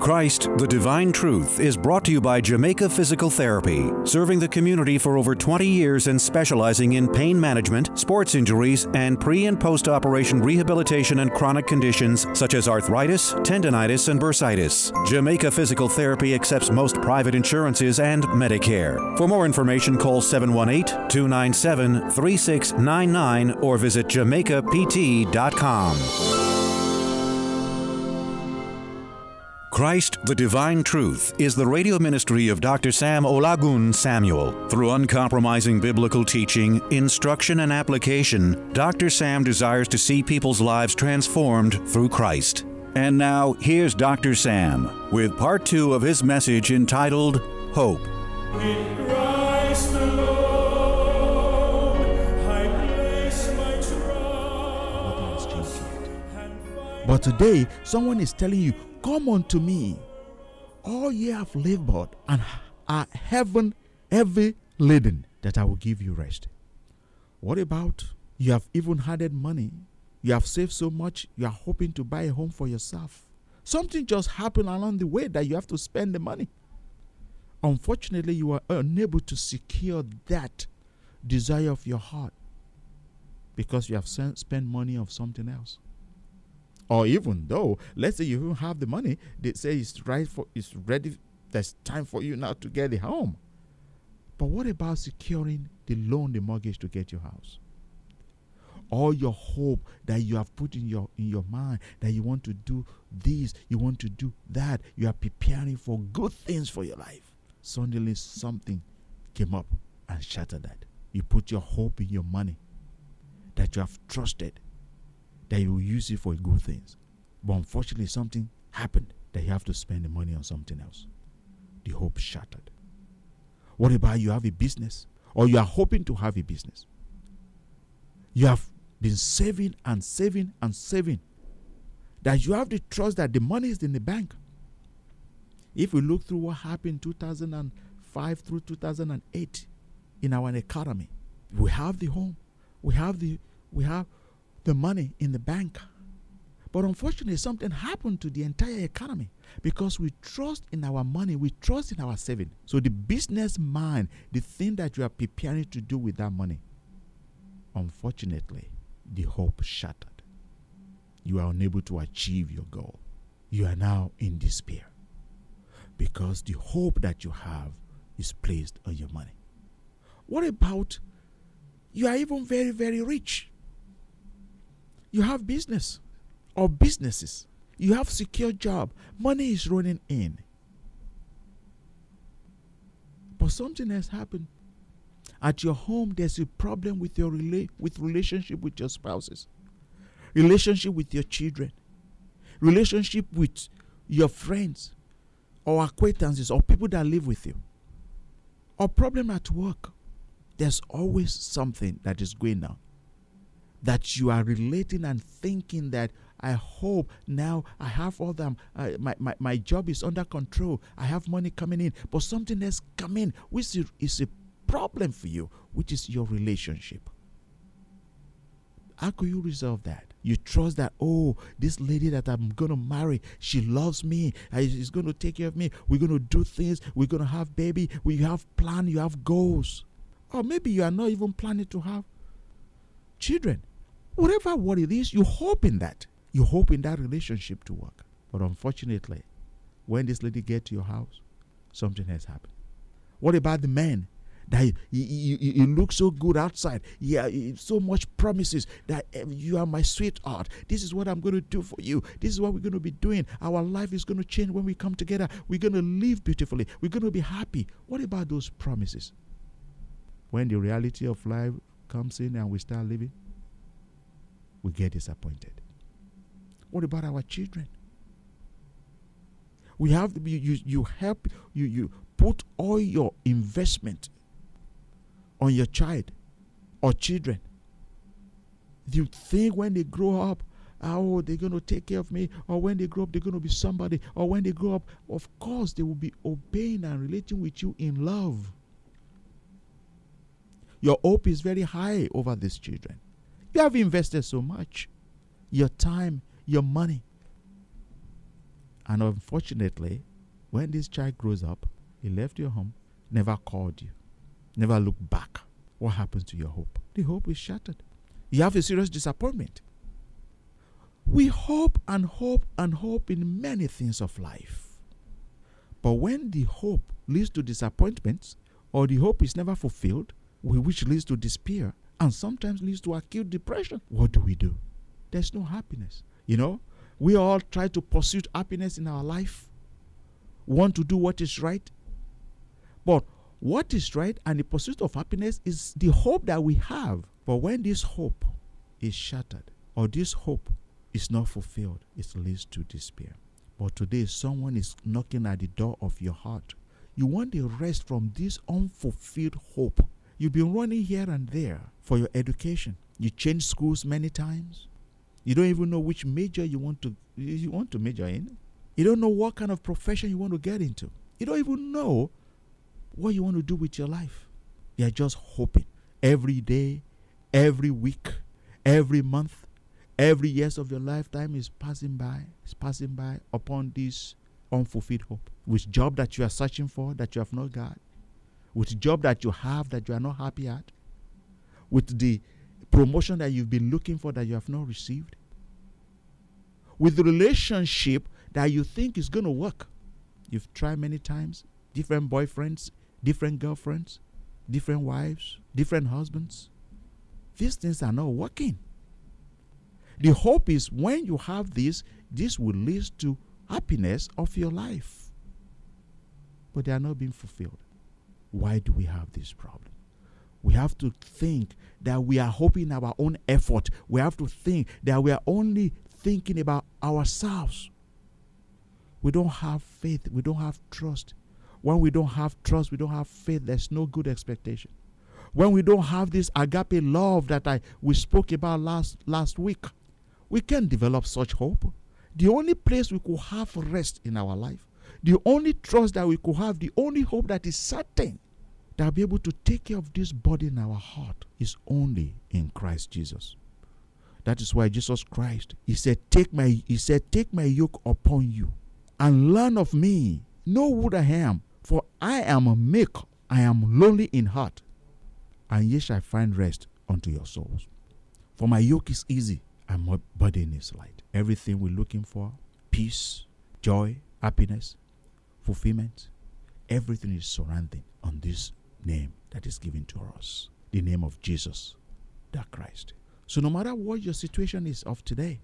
Christ, the Divine Truth, is brought to you by Jamaica Physical Therapy, serving the community for over 20 years and specializing in pain management, sports injuries, and pre and post operation rehabilitation and chronic conditions such as arthritis, tendonitis, and bursitis. Jamaica Physical Therapy accepts most private insurances and Medicare. For more information, call 718 297 3699 or visit jamaicapt.com. Christ, the Divine Truth, is the radio ministry of Dr. Sam Olagun Samuel. Through uncompromising biblical teaching, instruction, and application, Dr. Sam desires to see people's lives transformed through Christ. And now, here's Dr. Sam with part two of his message entitled Hope. But today, someone is telling you, Come unto me, all ye have labored and are heaven heavy laden, that I will give you rest. What about you have even had money? You have saved so much, you are hoping to buy a home for yourself. Something just happened along the way that you have to spend the money. Unfortunately, you are unable to secure that desire of your heart because you have spent money on something else or even though let's say you have the money they say it's right for it's ready there's time for you now to get a home. But what about securing the loan the mortgage to get your house? All your hope that you have put in your in your mind that you want to do this you want to do that you are preparing for good things for your life. Suddenly something came up and shattered that. You put your hope in your money that you have trusted that you will use it for good things. But unfortunately, something happened that you have to spend the money on something else. The hope shattered. What about you have a business or you are hoping to have a business? You have been saving and saving and saving. That you have the trust that the money is in the bank. If we look through what happened 2005 through 2008 in our economy, we have the home, we have the we have the money in the bank. But unfortunately, something happened to the entire economy because we trust in our money, we trust in our saving. So the business mind, the thing that you are preparing to do with that money, unfortunately, the hope shattered. You are unable to achieve your goal. You are now in despair because the hope that you have is placed on your money. What about you are even very, very rich? You have business or businesses, you have secure job, money is running in. But something has happened. At your home, there's a problem with your rela- with relationship with your spouses, relationship with your children, relationship with your friends or acquaintances or people that live with you, or problem at work. There's always something that is going on that you are relating and thinking that I hope now I have all them. Uh, my, my, my job is under control. I have money coming in, but something else come in, which is, a problem for you, which is your relationship. How could you resolve that? You trust that, oh, this lady that I'm going to marry, she loves me. She's going to take care of me. We're going to do things. We're going to have baby. We have plan. You have goals. Or maybe you are not even planning to have children. Whatever what it is, you hope in that. You hope in that relationship to work. But unfortunately, when this lady get to your house, something has happened. What about the man that you, look so good outside. Yeah, so much promises that eh, you are my sweetheart. This is what I'm going to do for you. This is what we're going to be doing. Our life is going to change when we come together. We're going to live beautifully. We're going to be happy. What about those promises? When the reality of life comes in and we start living, we get disappointed. What about our children? We have to be, you, you help, you, you put all your investment on your child or children. You think when they grow up, ah, oh, they're going to take care of me, or when they grow up, they're going to be somebody, or when they grow up, of course, they will be obeying and relating with you in love. Your hope is very high over these children. You have invested so much your time, your money. And unfortunately, when this child grows up, he left your home, never called you, never looked back. What happens to your hope? The hope is shattered. You have a serious disappointment. We hope and hope and hope in many things of life. But when the hope leads to disappointments, or the hope is never fulfilled, which leads to despair and sometimes leads to acute depression, what do we do? There's no happiness. You know, we all try to pursue happiness in our life, want to do what is right. But what is right and the pursuit of happiness is the hope that we have. But when this hope is shattered or this hope is not fulfilled, it leads to despair. But today, someone is knocking at the door of your heart. You want a rest from this unfulfilled hope. You've been running here and there for your education. You change schools many times. You don't even know which major you want to you want to major in. You don't know what kind of profession you want to get into. You don't even know what you want to do with your life. You're just hoping every day, every week, every month, Every years of your lifetime is passing by, is passing by upon this unfulfilled hope. Which job that you are searching for that you have not got, with the job that you have that you are not happy at, with the promotion that you've been looking for that you have not received, with the relationship that you think is going to work. You've tried many times, different boyfriends, different girlfriends, different wives, different husbands. These things are not working. The hope is when you have this, this will lead to happiness of your life. But they are not being fulfilled. Why do we have this problem? We have to think that we are hoping our own effort. We have to think that we are only thinking about ourselves. We don't have faith. We don't have trust. When we don't have trust, we don't have faith, there's no good expectation. When we don't have this agape love that I we spoke about last last week, we can't develop such hope. The only place we could have rest in our life, the only trust that we could have, the only hope that is certain that will be able to take care of this body in our heart is only in Christ Jesus. That is why Jesus Christ, He said, Take my He said, Take my yoke upon you and learn of me. Know who I am, for I am a meek, I am lonely in heart, and ye shall find rest unto your souls. For my yoke is easy and my burden is light. Everything we're looking for peace, joy, happiness, fulfillment everything is surrounding on this name that is given to us the name of Jesus, the Christ. So, no matter what your situation is of today,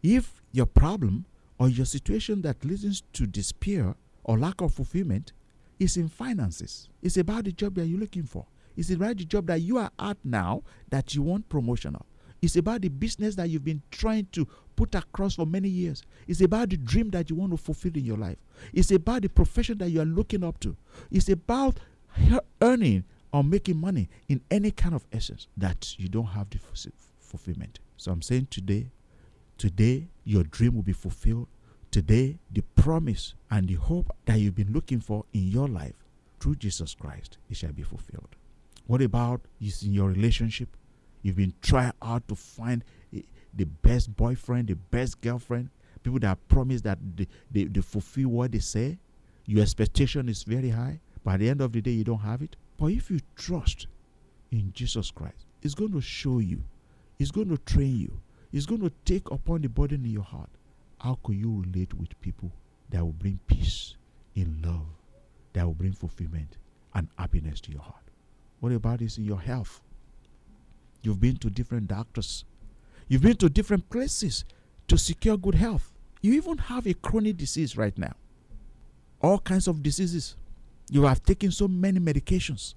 if your problem or your situation that leads to despair or lack of fulfillment is in finances, it's about the job that you're looking for. It's about the job that you are at now that you want promotion of. It's about the business that you've been trying to put across for many years. It's about the dream that you want to fulfill in your life. It's about the profession that you are looking up to. It's about earning or making money in any kind of essence that you don't have the fulfillment. So I'm saying today, today your dream will be fulfilled. Today, the promise and the hope that you've been looking for in your life through Jesus Christ, it shall be fulfilled. What about is in your relationship? You've been trying hard to find eh, the best boyfriend, the best girlfriend, people that promise that they, they, they fulfill what they say. Your expectation is very high. By the end of the day, you don't have it. But if you trust in Jesus Christ, it's going to show you, it's going to train you, it's going to take upon the burden in your heart. How could you relate with people that will bring peace in love, that will bring fulfillment and happiness to your heart? What about this in your health? You've been to different doctors. You've been to different places to secure good health. You even have a chronic disease right now. All kinds of diseases. You have taken so many medications.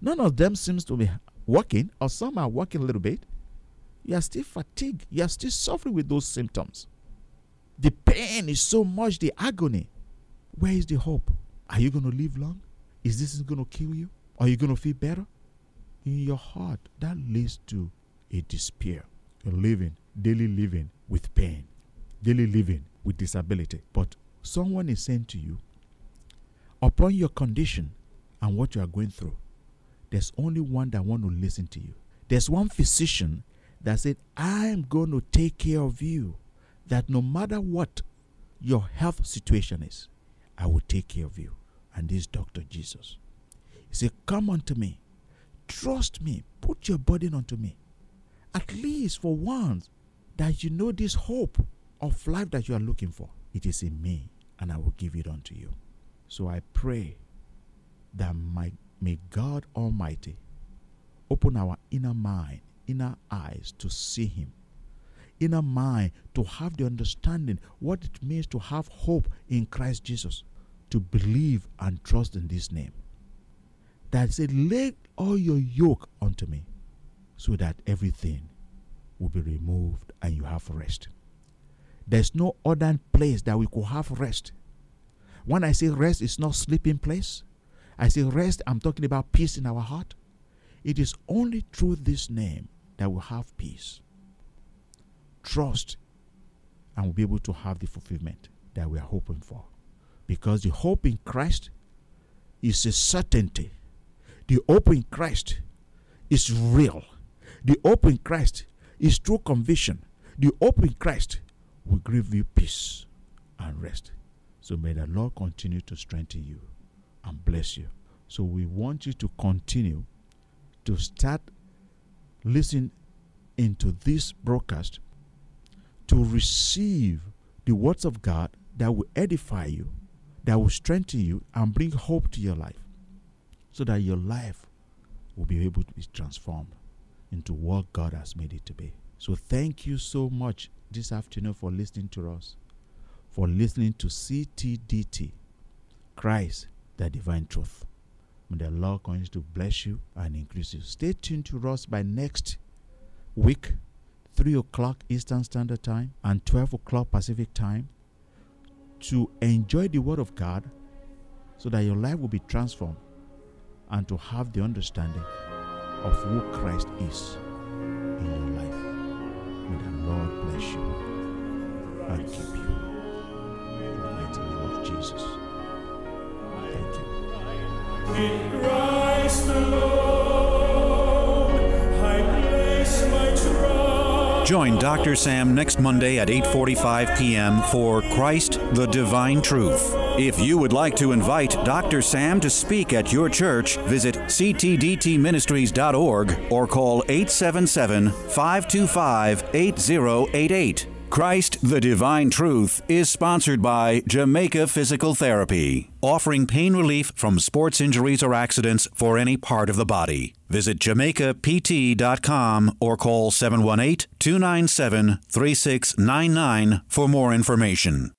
None of them seems to be working, or some are working a little bit. You are still fatigued. You are still suffering with those symptoms. The pain is so much, the agony. Where is the hope? Are you going to live long? Is this going to kill you? Are you going to feel better? In your heart, that leads to a despair. You're living, daily living with pain, daily living with disability. But someone is saying to you, upon your condition and what you are going through, there's only one that want to listen to you. There's one physician that said, I am going to take care of you. That no matter what your health situation is, I will take care of you. And this Dr. Jesus. He said, Come unto me. Trust me. Put your burden unto me. At least for once that you know this hope of life that you are looking for. It is in me, and I will give it unto you. So I pray that my, may God Almighty open our inner mind, inner eyes to see Him, inner mind to have the understanding what it means to have hope in Christ Jesus, to believe and trust in this name. That said, lay all your yoke unto me, so that everything will be removed and you have rest. There's no other place that we could have rest. When I say rest, it's not sleeping place. I say rest, I'm talking about peace in our heart. It is only through this name that we have peace, trust, and we'll be able to have the fulfillment that we are hoping for. Because the hope in Christ is a certainty. The hope in Christ is real. The hope in Christ is true conviction. The hope in Christ will give you peace and rest. So may the Lord continue to strengthen you and bless you. So we want you to continue to start listening into this broadcast to receive the words of God that will edify you, that will strengthen you, and bring hope to your life so that your life will be able to be transformed into what God has made it to be. So, thank you so much this afternoon for listening to us, for listening to CTDT, Christ, the Divine Truth. May the Lord continue to bless you and increase you. Stay tuned to us by next week, 3 o'clock Eastern Standard Time and 12 o'clock Pacific Time, to enjoy the Word of God so that your life will be transformed and to have the understanding of who Christ is in your life. May the Lord bless you and keep you. In the mighty name of Jesus. Thank you. In Christ alone, Join Dr. Sam next Monday at 8:45 p.m. for Christ the Divine Truth. If you would like to invite Dr. Sam to speak at your church, visit ctdtministries.org or call 877-525-8088. Christ the Divine Truth is sponsored by Jamaica Physical Therapy, offering pain relief from sports injuries or accidents for any part of the body. Visit jamaicapt.com or call 718 297 3699 for more information.